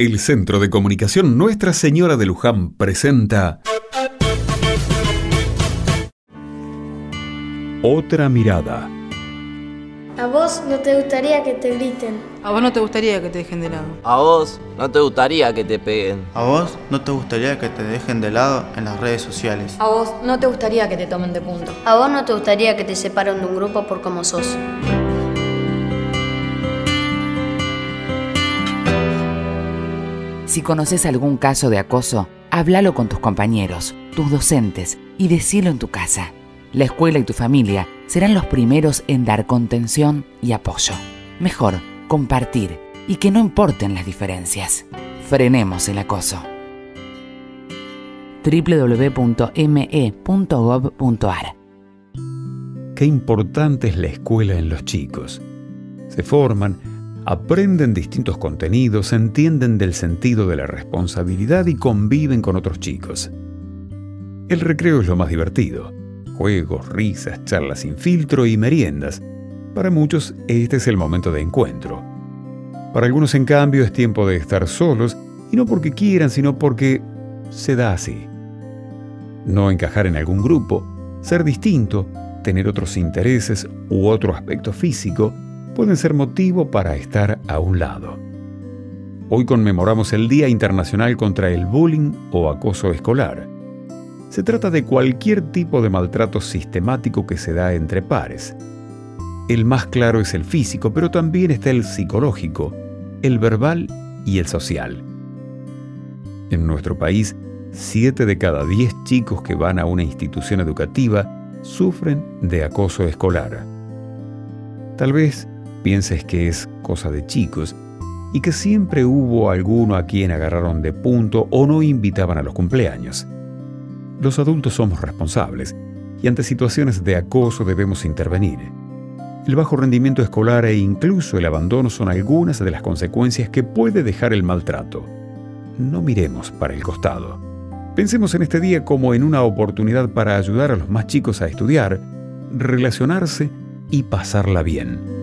El Centro de Comunicación Nuestra Señora de Luján presenta Otra mirada. ¿A vos no te gustaría que te griten? ¿A vos no te gustaría que te dejen de lado? ¿A vos no te gustaría que te peguen? ¿A vos no te gustaría que te dejen de lado en las redes sociales? ¿A vos no te gustaría que te tomen de punto? ¿A vos no te gustaría que te separen de un grupo por cómo sos? Si conoces algún caso de acoso, háblalo con tus compañeros, tus docentes y decilo en tu casa. La escuela y tu familia serán los primeros en dar contención y apoyo. Mejor, compartir y que no importen las diferencias. Frenemos el acoso. www.me.gov.ar Qué importante es la escuela en los chicos. Se forman, aprenden distintos contenidos, entienden del sentido de la responsabilidad y conviven con otros chicos. El recreo es lo más divertido juegos, risas, charlas sin filtro y meriendas. Para muchos este es el momento de encuentro. Para algunos, en cambio, es tiempo de estar solos, y no porque quieran, sino porque se da así. No encajar en algún grupo, ser distinto, tener otros intereses u otro aspecto físico, pueden ser motivo para estar a un lado. Hoy conmemoramos el Día Internacional contra el Bullying o Acoso Escolar. Se trata de cualquier tipo de maltrato sistemático que se da entre pares. El más claro es el físico, pero también está el psicológico, el verbal y el social. En nuestro país, 7 de cada 10 chicos que van a una institución educativa sufren de acoso escolar. Tal vez pienses que es cosa de chicos y que siempre hubo alguno a quien agarraron de punto o no invitaban a los cumpleaños. Los adultos somos responsables y ante situaciones de acoso debemos intervenir. El bajo rendimiento escolar e incluso el abandono son algunas de las consecuencias que puede dejar el maltrato. No miremos para el costado. Pensemos en este día como en una oportunidad para ayudar a los más chicos a estudiar, relacionarse y pasarla bien.